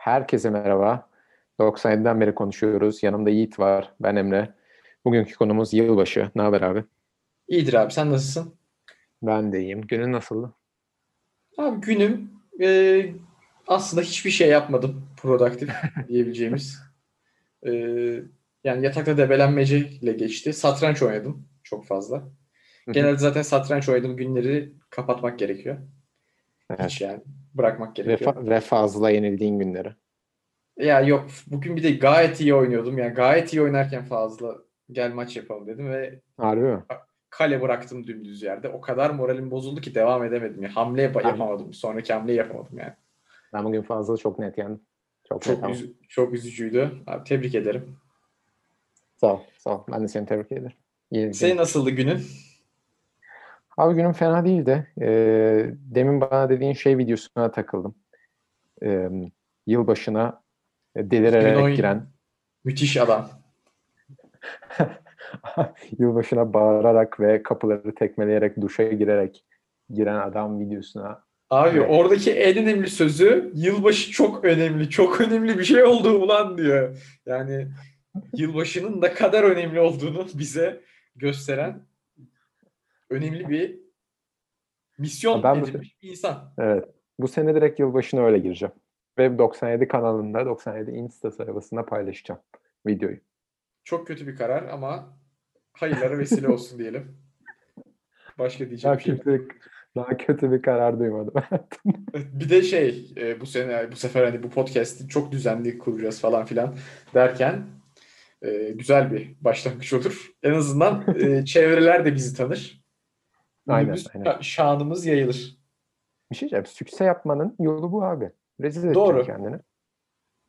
Herkese merhaba. 97'den beri konuşuyoruz. Yanımda Yiğit var. Ben Emre. Bugünkü konumuz yılbaşı. Ne haber abi? İyidir abi sen nasılsın? Ben de iyiyim. Günün nasıldı? Abi günüm e, aslında hiçbir şey yapmadım produktif diyebileceğimiz. E, yani yatakta debelenmeceyle geçti. Satranç oynadım çok fazla. Genelde zaten satranç oynadığım günleri kapatmak gerekiyor. Evet. Hiç yani bırakmak Ve, gerekiyor. fa- ve fazla yenildiğin günleri. Ya yok bugün bir de gayet iyi oynuyordum. Yani gayet iyi oynarken fazla gel maç yapalım dedim ve Harbi mi? kale bıraktım dümdüz yerde. O kadar moralim bozuldu ki devam edemedim. Ya. Hamle yap- yapamadım. Sonraki hamleyi yapamadım yani. Ben bugün fazla çok net yendim. Çok, net Çok, üzü- çok üzücüydü. Abi tebrik ederim. Sağ ol. Sağ ol. Ben de seni tebrik ederim. İyi, Senin nasıldı günün? Abi günüm fena değildi. Ee, demin bana dediğin şey videosuna takıldım. Ee, yılbaşına delirerek 2010 giren Müthiş adam. yılbaşına bağırarak ve kapıları tekmeleyerek duşa girerek giren adam videosuna Abi Evet. oradaki en önemli sözü yılbaşı çok önemli. Çok önemli bir şey oldu ulan diyor. Yani yılbaşının ne kadar önemli olduğunu bize gösteren önemli bir misyon Ben bu- bir insan. evet bu sene direkt yılbaşına öyle gireceğim. Ve 97 kanalında 97 Insta sayfasında paylaşacağım videoyu. Çok kötü bir karar ama hayırlara vesile olsun diyelim. Başka Daha diyeceğim bir şey kötü, daha kötü bir karar duymadım. Bir de şey e, bu sene bu sefer hani bu podcast'i çok düzenli kuracağız falan filan derken e, güzel bir başlangıç olur. En azından e, çevreler de bizi tanır. Aynen, Ünümüz, aynen. şa- şanımız yayılır. bir şey diyeceğim. Sükse yapmanın yolu bu abi. Rezil Doğru. kendini.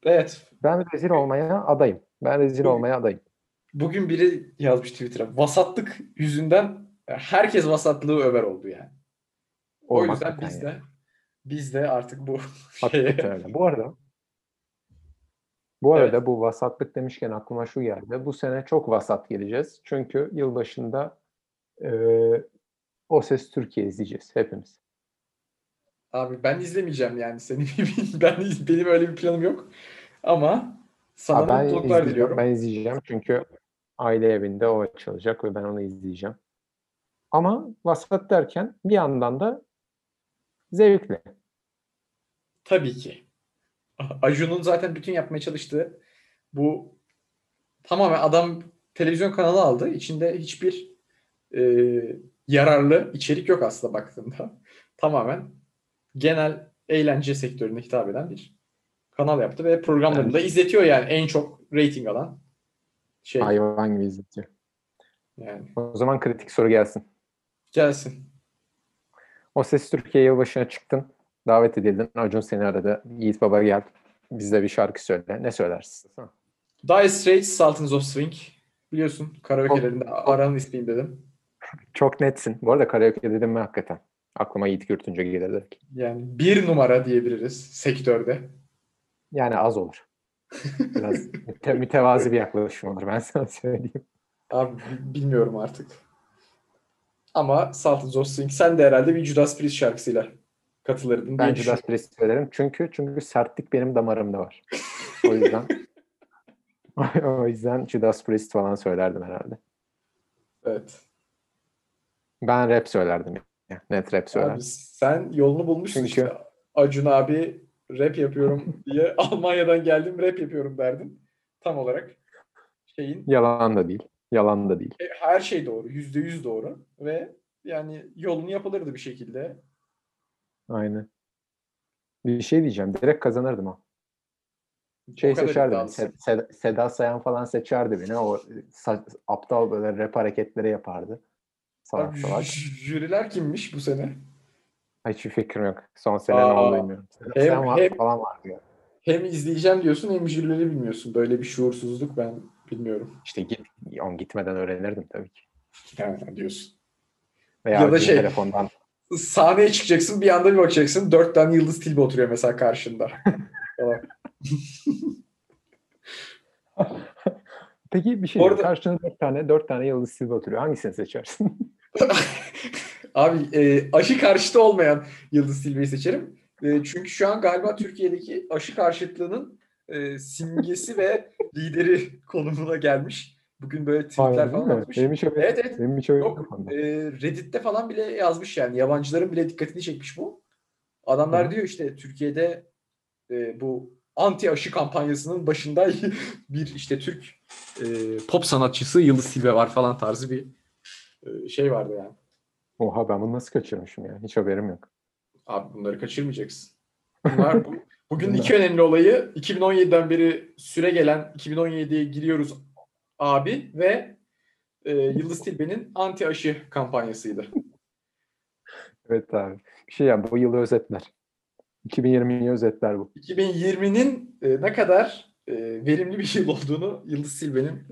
Evet. Ben rezil olmaya adayım. Ben rezil Bu- olmaya adayım. Bugün biri yazmış Twitter'a. Vasatlık yüzünden herkes vasatlığı över oldu yani. O Oğlum, yüzden biz ya. de biz de artık bu şeye. Bu arada bu arada bu vasatlık demişken aklıma şu geldi. Bu sene çok vasat geleceğiz. Çünkü yılbaşında e, O Ses Türkiye izleyeceğiz hepimiz. Abi ben izlemeyeceğim yani seni ben benim öyle bir planım yok. Ama sana ben mutluluklar diliyorum. ben izleyeceğim çünkü aile evinde o açılacak ve ben onu izleyeceğim. Ama vasat derken bir yandan da zevkli. Tabii ki. Acun'un zaten bütün yapmaya çalıştığı bu tamamen adam televizyon kanalı aldı. İçinde hiçbir e, yararlı içerik yok aslında baktığında. Tamamen genel eğlence sektörüne hitap eden bir kanal yaptı ve programlarını da izletiyor yani en çok rating alan şey Hayvan gibi izletiyor. yani. O zaman kritik soru gelsin. Gelsin. O Ses Türkiye yılbaşına çıktın. Davet edildin. Acun seni aradı. Yiğit Baba gel. Bize bir şarkı söyle. Ne söylersin? Dire Straits, Sultans of Swing. Biliyorsun karaoke'lerinde Aran'ın ismiyim dedim. Çok netsin. Bu arada karaoke dedim mi hakikaten? Aklıma Yiğit Gürtünce gelir direkt. Yani bir numara diyebiliriz sektörde. Yani az olur. Biraz müte- mütevazi bir yaklaşım olur ben sana söyleyeyim. Abi bi- bilmiyorum artık. Ama Sultans of Swing sen de herhalde bir Judas Priest şarkısıyla katılırdın Ben Judas. Priest söylerim. Çünkü çünkü sertlik benim damarımda var. O yüzden o yüzden Judas Priest falan söylerdim herhalde. Evet. Ben rap söylerdim. Net rap söylerdim. Abi sen yolunu bulmuşsun Çünkü- işte. Acun abi rap yapıyorum diye Almanya'dan geldim rap yapıyorum derdin. Tam olarak şeyin Yalan da değil. Yalan da değil. E, her şey doğru. Yüzde yüz doğru. Ve yani yolunu yapılırdı bir şekilde. Aynen. Bir şey diyeceğim. Direkt kazanırdım o. Şey seçerdi beni. Seda, Seda Sayan falan seçerdi beni. O aptal böyle rap hareketleri yapardı. Salak salak. jüriler kimmiş bu sene? Hiçbir fikrim yok. Son sene ne Aa, oldu bilmiyorum. Hem- var, hem- falan vardı ya. Hem izleyeceğim diyorsun hem jürileri bilmiyorsun. Böyle bir şuursuzluk ben bilmiyorum. İşte git, on gitmeden öğrenirdim tabii ki. Yani diyorsun. Veya Ya da şey- telefondan. Sahneye çıkacaksın bir anda bir bakacaksın. Dört tane Yıldız Tilbe oturuyor mesela karşında. Peki bir şey Orada-. Karşına dört tane, dört tane Yıldız Silva oturuyor. Hangisini seçersin? Abi e, aşı karşıtı olmayan Yıldız Tilbe'yi seçerim. E, çünkü şu an galiba Türkiye'deki aşı karşıtlığının e, simgesi ve lideri konumuna gelmiş. Bugün böyle tweetler Aynen falan atmış. Benim hiç Evet evet. benim hiç Yok, e, Reddit'te falan bile yazmış yani. Yabancıların bile dikkatini çekmiş bu. Adamlar Hı. diyor işte Türkiye'de e, bu anti aşı kampanyasının başında bir işte Türk e, pop sanatçısı Yıldız Tilbe var falan tarzı bir şey vardı yani. Oha ben bunu nasıl kaçırmışım ya? Hiç haberim yok. Abi bunları kaçırmayacaksın. Bunlar bu, bugün Bunlar- iki önemli olayı 2017'den beri süre gelen 2017'ye giriyoruz abi ve e, Yıldız Tilbe'nin anti aşı kampanyasıydı. Evet abi. Bir şey yani bu yılı özetler. 2020'yi özetler bu. 2020'nin e, ne kadar e, verimli bir yıl olduğunu Yıldız Tilbe'nin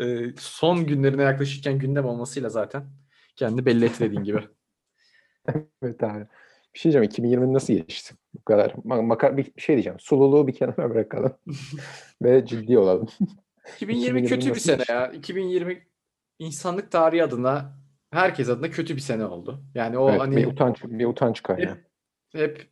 e, son günlerine yaklaşırken gündem olmasıyla zaten kendi belli etti dediğin gibi. Evet abi. Bir şey diyeceğim. 2020 nasıl geçti? Bu kadar. Ma- maka- bir şey diyeceğim. Sululuğu bir kenara bırakalım. Ve ciddi olalım. 2020 kötü 2020 bir sene ya. 2020 insanlık tarihi adına herkes adına kötü bir sene oldu. Yani o Evet, hani bir utanç, bir utanç kaynağı. hep, hep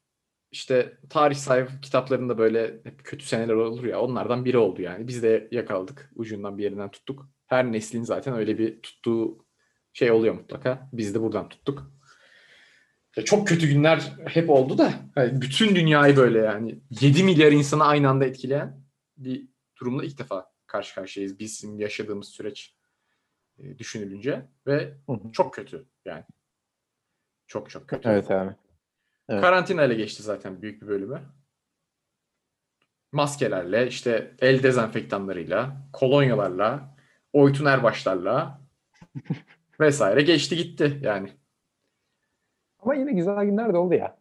işte tarih sayfa kitaplarında böyle hep kötü seneler olur ya onlardan biri oldu yani. Biz de yakaladık. Ucundan bir yerinden tuttuk. Her neslin zaten öyle bir tuttuğu şey oluyor mutlaka. Biz de buradan tuttuk. Çok kötü günler hep oldu da hani bütün dünyayı böyle yani 7 milyar insanı aynı anda etkileyen bir durumla ilk defa karşı karşıyayız. Bizim yaşadığımız süreç e, düşünülünce ve çok kötü yani. Çok çok kötü. Evet abi. Evet. Karantina ile geçti zaten büyük bir bölümü. Maskelerle, işte el dezenfektanlarıyla, kolonyalarla, Oytun Erbaşlarla vesaire geçti gitti yani. Ama yine güzel günler de oldu ya.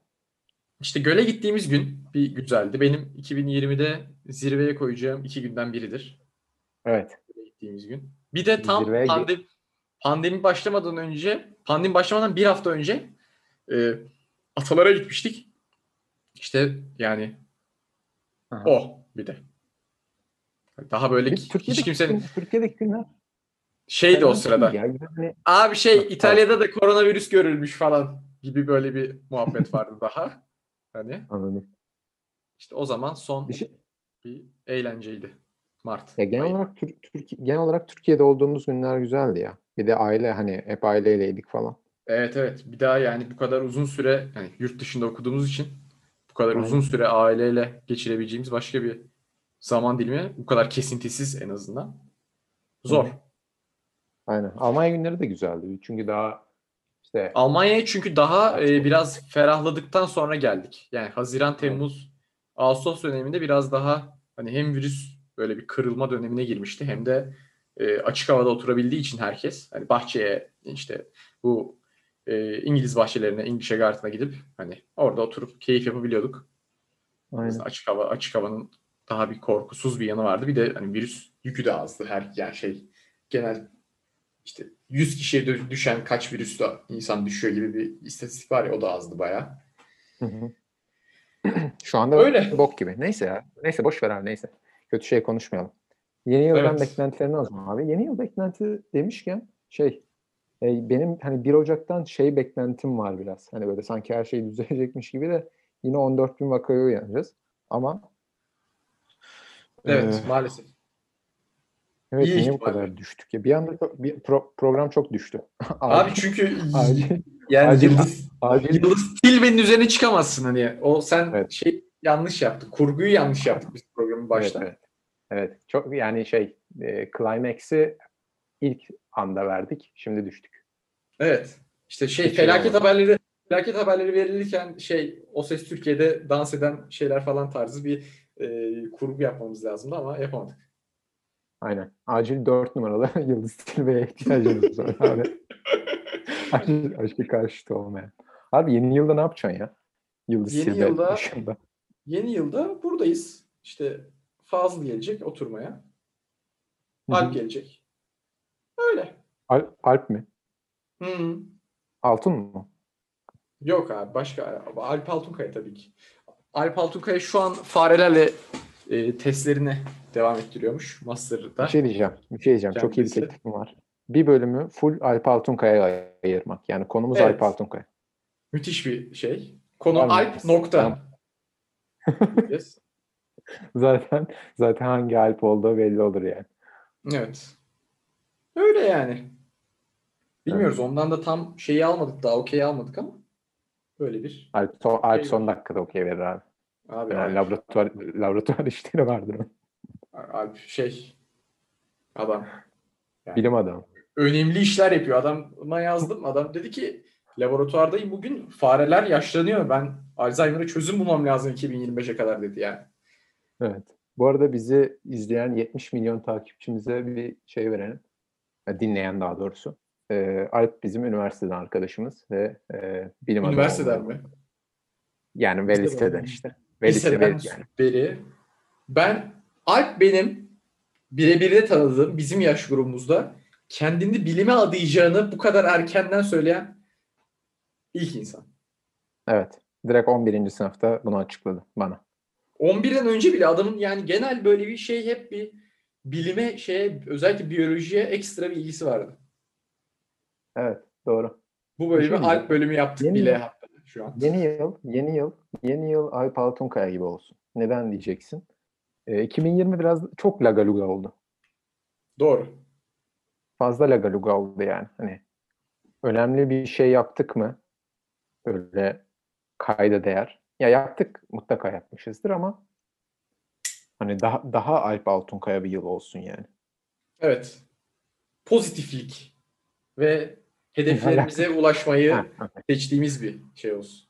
İşte göle gittiğimiz gün bir güzeldi. Benim 2020'de zirveye koyacağım iki günden biridir. Evet. Göle gittiğimiz gün. Bir de tam Zirveye pandemi, pandemi başlamadan önce, pandemi başlamadan bir hafta önce e, atalara gitmiştik. İşte yani Aha. o bir de. Daha böyle hiç Türkiye'deki, kimsenin gün- Türkiye'deki günler şeydi o fena sırada. Ya. Yani, Abi şey İtalya'da da koronavirüs görülmüş falan gibi böyle bir muhabbet vardı daha. Hani anladım. işte o zaman son Bir şey, bir eğlenceydi. Mart. ya genel ayı. olarak Tür- Türkiye genel olarak Türkiye'de olduğumuz günler güzeldi ya. Bir de aile hani hep aileyleydik falan. Evet evet. Bir daha yani bu kadar uzun süre yani yurt dışında okuduğumuz için bu kadar Aynen. uzun süre aileyle geçirebileceğimiz başka bir zaman dilimi bu kadar kesintisiz en azından. Zor. Hı. Aynen. Almanya günleri de güzeldi. Çünkü daha işte Almanya'ya çünkü daha e, biraz ferahladıktan sonra geldik. Yani Haziran, Temmuz, Ağustos döneminde biraz daha hani hem virüs böyle bir kırılma dönemine girmişti hem de e, açık havada oturabildiği için herkes hani bahçeye işte bu e, İngiliz bahçelerine, İngiliz Garden'a gidip hani orada oturup keyif yapabiliyorduk. aynen. Açık hava, açık havanın daha bir korkusuz bir yanı vardı. Bir de hani virüs yükü de azdı. Her yani şey genel işte 100 kişiye düşen kaç virüsle insan düşüyor gibi bir istatistik var ya o da azdı hı. Şu anda Öyle. bok gibi. Neyse ya. Neyse boş ver abi neyse. Kötü şey konuşmayalım. Yeni yıldan Evet. beklentilerini o zaman abi. Yeni yıl beklenti demişken şey e, benim hani 1 Ocak'tan şey beklentim var biraz. Hani böyle sanki her şey düzelecekmiş gibi de yine 14 bin vakaya uyanacağız. Ama Evet e, maalesef. evet iyi niye bu kadar düştük ya? Bir anda çok- bir pro- program çok düştü. Abi çünkü acil, yani acil- Yıldız, acil Yıldız Tilbe'nin üzerine çıkamazsın hani. O sen Evet. şey yanlış yaptık. Kurguyu yanlış yaptık biz programın başta. Evet, evet. Evet. Çok yani şey e, climax'i ilk anda verdik. Şimdi düştük. Evet. İşte şey Hiç felaket olmadı. haberleri felaket haberleri verilirken şey O Ses Türkiye'de dans eden şeyler falan tarzı bir e, kurgu yapmamız lazımdı ama yapamadık. Aynen. Acil 4 numaralı Yıldız Tilbe'ye ihtiyacımız var abi. Acil aşkı karşıtı olmayan. Abi yeni yılda ne yapacaksın ya? Yıldız Yeni Tilbe yılda- dışında. Yeni yılda buradayız. İşte Fazıl gelecek oturmaya. Alp gelecek. Öyle. Alp, Alp mi? Hı. Altın mı? Yok abi başka. Alp Altunkaya tabii ki. Alp Altunkaya şu an farelerle e, testlerini devam ettiriyormuş Master'da. Bir şey diyeceğim. Bir şey diyeceğim. Çok iyi bir Kendisi. teklifim var. Bir bölümü full Alp Altunkaya'ya ayırmak. Yani konumuz Evet. Alp Altunkaya. Müthiş bir şey. Konu mı? Alp nokta. Zaten zaten hangi Alp olduğu belli olur yani. Evet. Yani. Bilmiyoruz. Ondan da tam şeyi almadık daha okey almadık ama böyle bir Alp, son, Alp son dakikada okey verir abi. abi Yani Alp, laboratuvar laboratuvar işleri vardır. Alp şey adam Yani- Bilim adamı. önemli işler yapıyor. Adama yazdım. Adam dedi ki laboratuvardayım bugün fareler yaşlanıyor. Ben Alzheimer'a çözüm bulmam lazım 2025'e kadar dedi yani. Evet. Bu arada bizi izleyen 70 milyon takipçimize bir şey verelim. Ya, Dinleyen daha doğrusu. Ee, Alp bizim üniversiteden arkadaşımız ve e, bilim adamı Üniversiteden mi? Yani ve Liseden işte. Ve lise Liseden ve yani. beri. Ben Alp benim birebir de tanıdığım bizim yaş grubumuzda kendini bilime adayacağını bu kadar erkenden söyleyen ilk insan. Evet. Direkt 11. sınıfta bunu açıkladı bana. 11'den önce bile adamın yani genel böyle bir şey hep bir bilime şeye özellikle biyolojiye ekstra bir ilgisi vardı. Evet. Doğru. Bu bölümü Düşünün. Alp bölümü yaptık Yeni bile yıl. hatta şu an. Yeni yıl, yeni yıl, yeni yıl Alp Altunkaya gibi olsun. Neden diyeceksin? Ee, 2020 biraz çok lagaluga oldu. Doğru. Fazla lagaluga oldu yani. Hani önemli bir şey yaptık mı? Öyle kayda değer. Ya yaptık, mutlaka yapmışızdır ama hani daha daha Alp Altunkaya bir yıl olsun yani. Evet. Pozitiflik ve hedeflerimize ulaşmayı Ha, ha. seçtiğimiz bir şey olsun.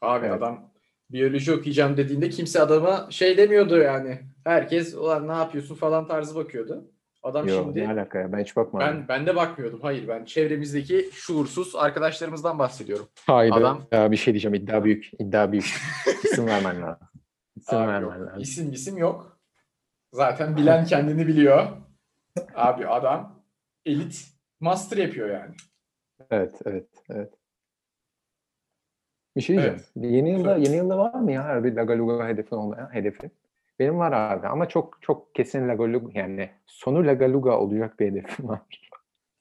Abi Evet. adam biyoloji okuyacağım dediğinde kimse adama şey demiyordu yani. Herkes ulan ne yapıyorsun falan tarzı bakıyordu. Adam Yo, şimdi ne alaka ya? Ben hiç bakmadım. ben ben de bakmıyordum. Hayır ben çevremizdeki şuursuz arkadaşlarımızdan bahsediyorum. Haydi. adam- Ya bir şey diyeceğim. iddia büyük. iddia büyük. İsim vermen lazım. İsim Abi vermen yok. lazım. İsim isim yok. Zaten bilen kendini biliyor. Abi adam elit master yapıyor yani. Evet, evet, evet. Bir şey diyeceğim. Evet. Yeni yılda Söyle. yeni yılda var mı ya her bir Lagaluga hedefin olmayan hedefi? Benim var abi ama çok çok kesin Lagaluga yani sonu Lagaluga olacak bir hedefim var.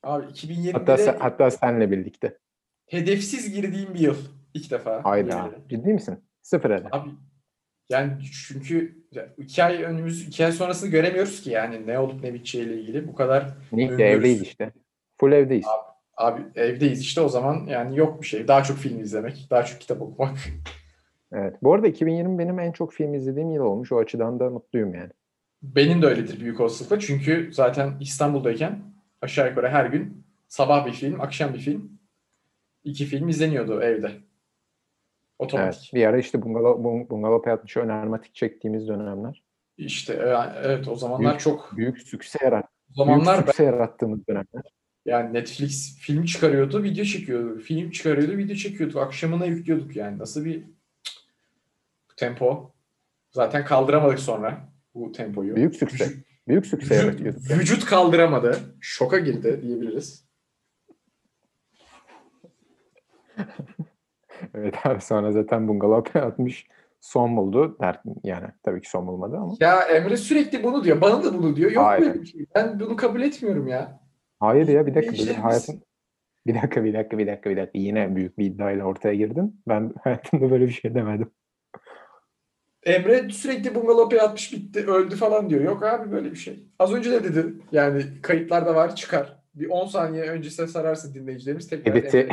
Abi 2020'de Hatta sen, hatta senle birlikte. hedefsiz girdiğim bir yıl ilk defa. Hayda. Ciddi misin? Sıfır hedef. Abi yani çünkü iki ay önümüz iki ay sonrasını göremiyoruz ki yani ne olup ne biteceğiyle ilgili bu kadar Niye evdeyiz işte. Full evdeyiz. abi evdeyiz işte o zaman yani yok bir şey. Daha çok film izlemek, daha çok kitap okumak. Evet. Bu arada 2020 benim en çok film izlediğim yıl olmuş. O açıdan da mutluyum yani. Benim de öyledir büyük olasılıkla. Çünkü zaten İstanbul'dayken aşağı yukarı her gün sabah bir film, akşam bir film, iki film izleniyordu evde. Otomatik. Evet. Bir ara işte Bungalov, Bung- Bungalov Hayatmış'ı önermatik çektiğimiz dönemler. İşte e, evet o zamanlar Büyük- çok Büyük sükse yarat. o zamanlar büyük sükse yarattığımız dönemler. Yani Netflix film çıkarıyordu, video çekiyordu. Film çıkarıyordu, video çekiyorduk. Akşamına yüklüyorduk yani. Nasıl bir tempo. Zaten kaldıramadık sonra bu tempoyu. Büyük sükse. Vücut- Büyük sükse vücut, yaratıyorduk. yani. vücut kaldıramadı. Şoka girdi diyebiliriz. Evet abi sonra zaten Bungalov Hayatmış son buldu. Der, yani tabii ki son bulmadı ama. Ya Emre sürekli bunu diyor. Bana da bunu diyor. Yok Hayır. böyle bir şey. Ben bunu kabul etmiyorum ya. Hayır ya bir dakika. Benim hayatım... Bir dakika, bir dakika, bir dakika, bir dakika. Yine büyük bir iddiayla ortaya girdin. Ben hayatımda böyle bir şey demedim. Emre sürekli bungalopya atmış bitti öldü falan diyor. Yok abi böyle bir şey. Az önce de dedi. Yani kayıtlarda var çıkar. Bir 10 saniye öncesine sararsın dinleyicilerimiz. Tekrar Edit'i,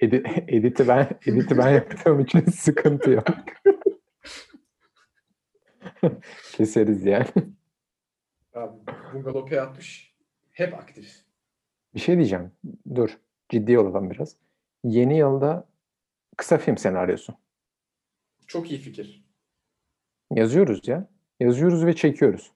edi, editi ben editi ben yaptığım için sıkıntı yok. Keseriz yani. Abi bungalopya atmış. Hep aktif. Bir şey diyeceğim. Dur. Ciddi olalım biraz. Yeni yılda kısa film senaryosu. Çok iyi fikir. Yazıyoruz ya. Yazıyoruz ve çekiyoruz.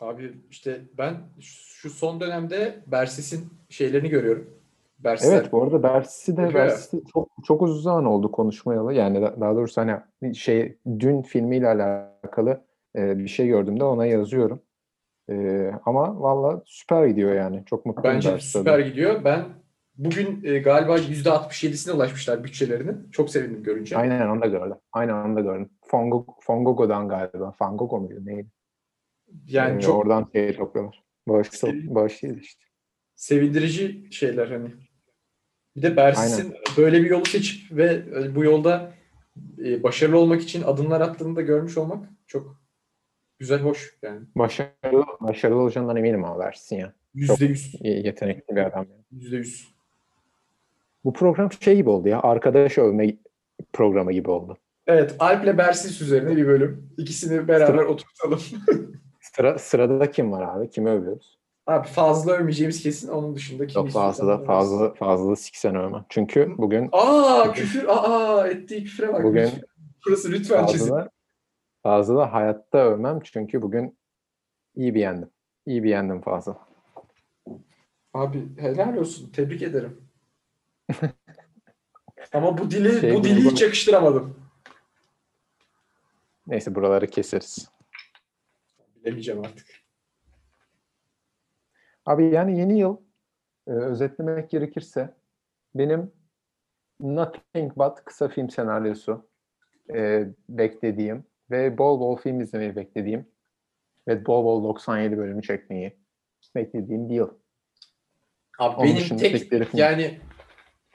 Abi işte ben şu son dönemde Bersis'in şeylerini görüyorum. Bersisler. Evet bu arada Bersis'i de. Bersis'i çok çok uzun zaman oldu konuşmayalı. Yani da- daha doğrusu hani şey dün filmiyle alakalı e, bir şey gördüğümde ona yazıyorum. E, ama valla süper gidiyor yani. Çok mutluyum Bence Bersis'e de. süper gidiyor. Ben bugün e, galiba %67'sine ulaşmışlar bütçelerinin. Çok sevindim görünce. Aynen onu da gördüm. Aynen onu da gördüm. Fongo, Fongogo'dan galiba. Fangogo muydu neydi? Yani E, çok Oradan şey topluyorlar. Sev- bağışlıyız işte. sevindirici şeyler hani. Bir de Bersis'in böyle bir yolu seçip ve e, bu yolda e, başarılı olmak için adımlar attığını da görmüş olmak çok güzel, hoş yani. Başarılı, başarılı olacağından eminim ama versin ya. Yüzde yüz. Yetenekli bir adam. Yüzde yüz. Bu program şey gibi oldu ya. Arkadaş övme programı gibi oldu. Evet, Alp'le Bersis üzerine bir bölüm. İkisini beraber oturtalım. Sıra, sırada kim var abi? Kimi övüyoruz? Abi fazla övmeyeceğimiz kesin. Onun dışında kim Yok fazla överiz. fazla fazla siksen övmem. Çünkü bugün Aa küfür. Aa ettiği küfüre bak. Bugün. Burası lütfen çizin. fazla da hayatta övmem. Çünkü bugün iyi bir yendim. İyi bir yendim fazla. Abi helal olsun. Tebrik ederim. Ama bu dili Şey bu dili gibi- hiç yakıştıramadım. Neyse buraları keseriz. Bilemeyeceğim artık. Abi yani yeni yıl e, özetlemek gerekirse benim Nothing But kısa film senaryosu e, beklediğim ve bol bol film izlemeyi beklediğim ve bol bol 97 bölümü çekmeyi beklediğim bir yıl. Abi Onun benim tek yani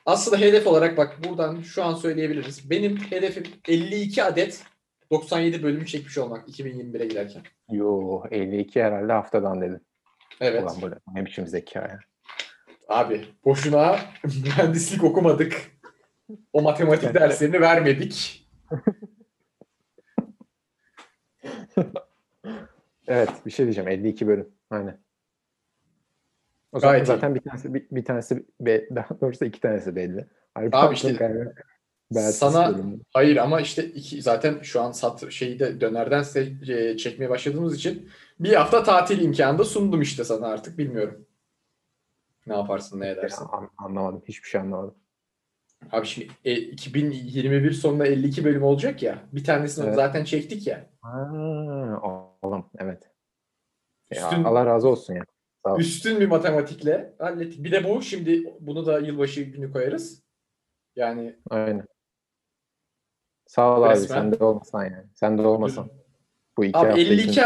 aslında hedef olarak bak buradan şu an söyleyebiliriz. Benim hedefim 52 adet 97 bölümü çekmiş olmak 2021'e giderken. Yo 52 herhalde haftadan dedim. Evet. Ulan bu ne, biçim zeka ya. Abi boşuna mühendislik okumadık. O matematik derslerini vermedik. Evet bir şey diyeceğim 52 bölüm. Aynen. O zaman Gayet iyi. zaten bir tanesi bir, bir tanesi be- daha doğrusu iki tanesi belli. Harbi Abi işte Belsiz sana- bölümü. Hayır ama işte iki, zaten şu an sat şeyi de dönerden se- e, çekmeye başladığımız için bir hafta tatil imkanı da sundum işte sana artık bilmiyorum. Ne yaparsın ne edersin. An- anlamadım. Hiçbir şey anlamadım. Abi şimdi e, 2021 sonunda 52 bölüm olacak ya. Bir tanesini Evet. zaten çektik ya. Ha, oğlum evet. Ya, Üstün- Allah razı olsun ya. Sağ ol. Üstün bir matematikle hallettik. Bir de bu şimdi bunu da yılbaşı günü koyarız. Yani Aynen. Sağ ol abi. Resmen. Sen de olmasan yani. Sen de olmasan. Bu iki abi hafta 52 için.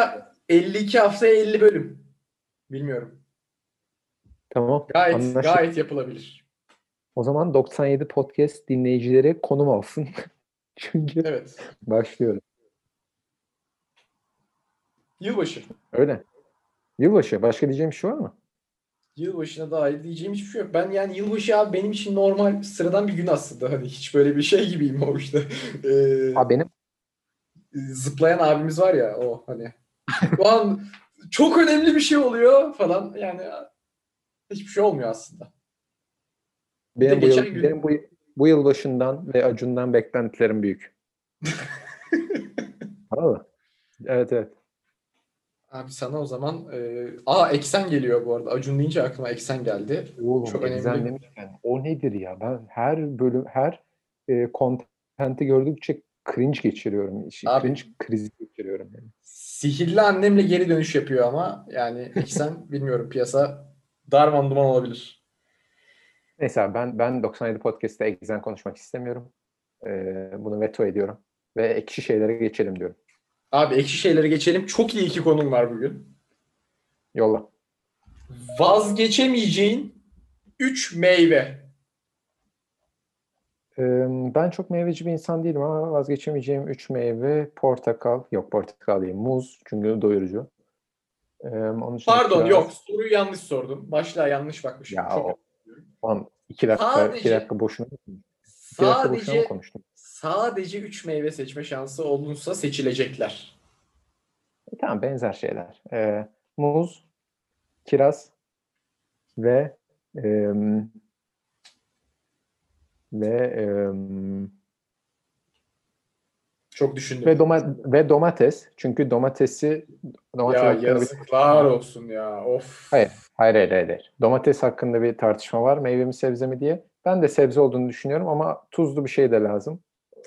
52 haftaya 50 bölüm. Bilmiyorum. Tamam. Gayet anlaştık. gayet yapılabilir. O zaman 97 podcast dinleyicileri konum alsın. Çünkü Evet. başlıyorum. Yılbaşı. Öyle. Yılbaşı. Başka diyeceğim bir şey var mı? Yılbaşına dair diyeceğim hiçbir şey yok. Ben yani yılbaşı abi benim için normal sıradan bir gün aslında. Hani hiç böyle bir şey gibiyim o işte. Ee, Abi benim zıplayan abimiz var ya o hani. Şu an çok önemli bir şey oluyor falan. Yani hiçbir şey olmuyor aslında. benim bu, yıl, gün- benim bu, bu yılbaşından ve Acun'dan beklentilerim büyük. Anladın? Evet evet. Abi sana o zaman e, aa eksen geliyor bu arada. Acun deyince aklıma eksen geldi. Oğlum Çok Exen önemli. demişken o nedir ya? Ben her bölüm her e, content'i gördükçe cringe geçiriyorum. İşi- Abi- Cringe krizi geçiriyorum yani. Sihirli annemle geri dönüş yapıyor ama yani eksen bilmiyorum piyasa darman duman olabilir. Neyse abi, ben ben 97 podcast'te Exen konuşmak istemiyorum. E, bunu veto ediyorum. Ve ekşi şeylere geçelim diyorum. Abi ekşi şeylere geçelim. Çok iyi iki konum var bugün. Yolla. Vazgeçemeyeceğin 3 meyve. E, ben çok meyveci bir insan değilim ama vazgeçemeyeceğim 3 meyve portakal. Yok portakal değil. Muz. Çünkü doyurucu. E, onun Pardon kiraz. yok soruyu yanlış sordum. Başlığa yanlış bakmışım. Ya Çok o- Lan iki dakika, Sadece- iki dakika boşuna iki dakika boşuna konuştum? sadece 3 meyve seçme şansı olunsa seçilecekler. E, Tamam benzer şeyler. Ee, muz, kiraz ve em, ve em, Çok düşündüm. ve doma- ve domates. Çünkü domatesi domates ya hakkında bir yazıklar olsun ya. Of. Hayır, hayır, hayır, hayır. Domates hakkında bir tartışma var. Meyve mi sebze mi diye. Ben de sebze olduğunu düşünüyorum ama tuzlu bir şey de lazım.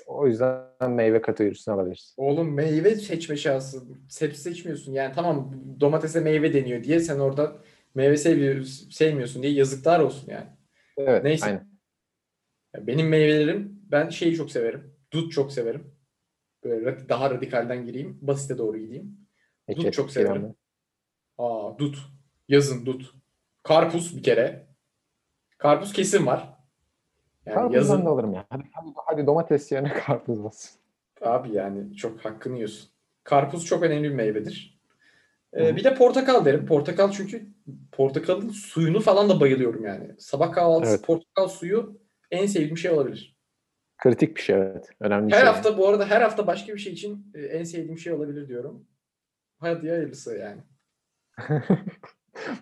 O yüzden meyve kategorisine alabiliriz. Oğlum meyve seçme şansı. Sebze seçmiyorsun. Yani tamam domatese meyve deniyor diye sen orada meyve sevmiyorsun diye yazıklar olsun yani. Evet, Neyse. aynen. Benim meyvelerim ben şeyi çok severim. Dut çok severim. Böyle daha radikalden gireyim. Basite doğru gideyim. Peki, Dut çok severim. Aa dut. Yazın dut. Karpuz bir kere. Karpuz kesin var. Yani Karpuzdan yazın da alırım ya. Hadi, hadi, hadi domates yerine karpuz olsun. abi yani çok hakkını yiyorsun. Karpuz çok önemli bir meyvedir. Ee, hı. bir de portakal derim. Portakal çünkü portakalın suyunu falan da bayılıyorum yani. Sabah kahvaltısı Evet. portakal suyu en sevdiğim şey olabilir. Kritik bir şey evet. Önemli bir Her şey. hafta bu arada her hafta başka bir şey için e, en sevdiğim şey olabilir diyorum. Hadi hayırlısı yani.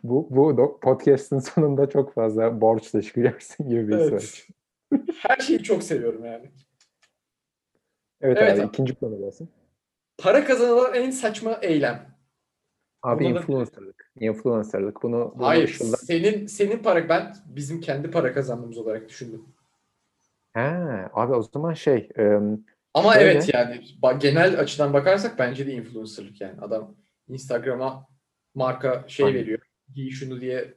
bu bu podcast'ın sonunda çok fazla borçla çıkacaksın gibi bir. Evet. Her şeyi çok seviyorum yani. Evet, Evet abi abi. ikinci konu gelsin. Para kazanılan en saçma eylem. Abi Bunda da- influencerlık. Influencerlık. Bunu, bunu Hayır, Işıl'dan- senin senin para ben bizim kendi para kazandığımız olarak düşündüm. He, abi o zaman şey em, Ama Şöyle. evet yani genel açıdan bakarsak bence de influencerlık yani. Adam Instagram'a marka şey Aynen. veriyor. Giy şunu diye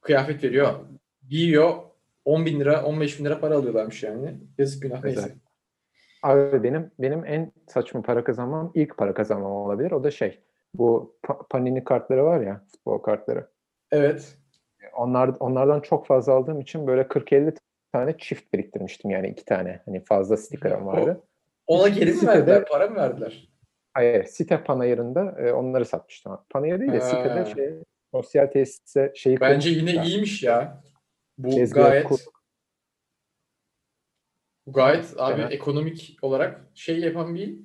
kıyafet veriyor. Giyiyor 10 bin lira 15 bin lira para alıyorlarmış yani. Yazık günah neyse. Abi benim benim en saçma para kazanmam ilk para kazanmam olabilir. O da şey bu pa- Panini kartları var ya futbol kartları. Evet. Onlar onlardan çok fazla aldığım için böyle 40-50 tane çift biriktirmiştim yani iki tane. Hani fazla sticker'ım vardı. Ona geri mi verdiler? Para mı verdiler? Hayır, site panayırında e, onları satmıştım. Panayır değil de sitede şey sosyal tesise şeyi Bence yine ya. iyiymiş ya. Bu Tezgahı gayet kurduk. bu gayet abi Evet. ekonomik olarak şey yapan bir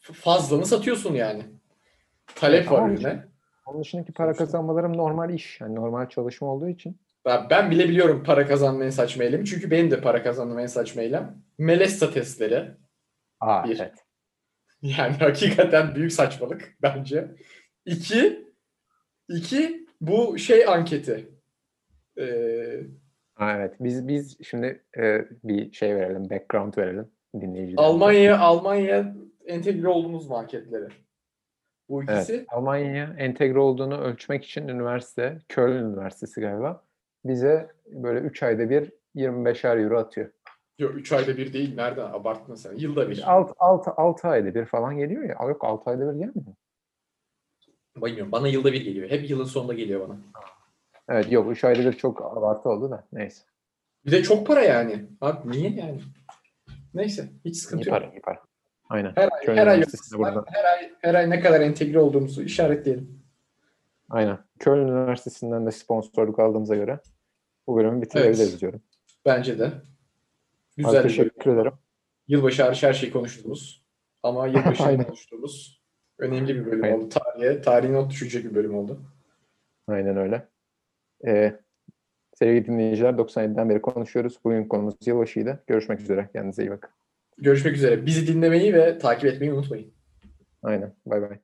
fazlanı satıyorsun yani. Talep var Tamam. ürüne. Onun dışındaki para kazanmalarım normal iş. Yani normal çalışma olduğu için. Ben, ben bile biliyorum para kazanma en saçma eylemi. Çünkü benim de para kazanma en saçma eylem. Melesta testleri. Aa Bir. evet. Yani hakikaten büyük saçmalık bence. İki, iki bu şey anketi. Ee, evet. Biz biz şimdi e, bir şey verelim, background verelim dinleyicilerimize. Almanya Almanya entegre olduğumuz mu anketleri? Bu ikisi. Evet, Almanya'ya entegre olduğunu ölçmek için üniversite, Köln Üniversitesi galiba bize böyle 3 ayda bir 25'er euro atıyor. Yok 3 ayda bir değil. Nereden? Abartma sen. Yılda bir. 6, 6, 6 ayda bir falan geliyor ya. Yok 6 ayda bir gelmiyor. Bilmiyorum. Bana yılda bir geliyor. Hep yılın sonunda geliyor bana. Evet yok 3 ayda bir çok abartı oldu da neyse. Bir de çok para yani. Abi niye yani? Neyse. Hiç İyi sıkıntı yok. para iyi para. Aynen. Her ay, her ay, her ay her ay ne kadar entegre olduğumuzu işaretleyelim. Aynen. Köln Üniversitesi'nden de sponsorluk aldığımıza göre bu bölümü bitirebiliriz Evet. diyorum. Bence de. Abi Güzel bir bölüm. teşekkür ederim. Yılbaşı hariç her şeyi konuştuğumuz ama yılbaşı konuştuğumuz önemli bir bölüm Aynen. oldu. Tarihe, tarihe not düşecek bir bölüm oldu. Aynen öyle. Ee, sevgili dinleyiciler 97'den beri konuşuyoruz. Bugün konumuz yılbaşıydı. Görüşmek üzere. Kendinize iyi bakın. Görüşmek üzere. Bizi dinlemeyi ve takip etmeyi unutmayın. Aynen. Bay bay.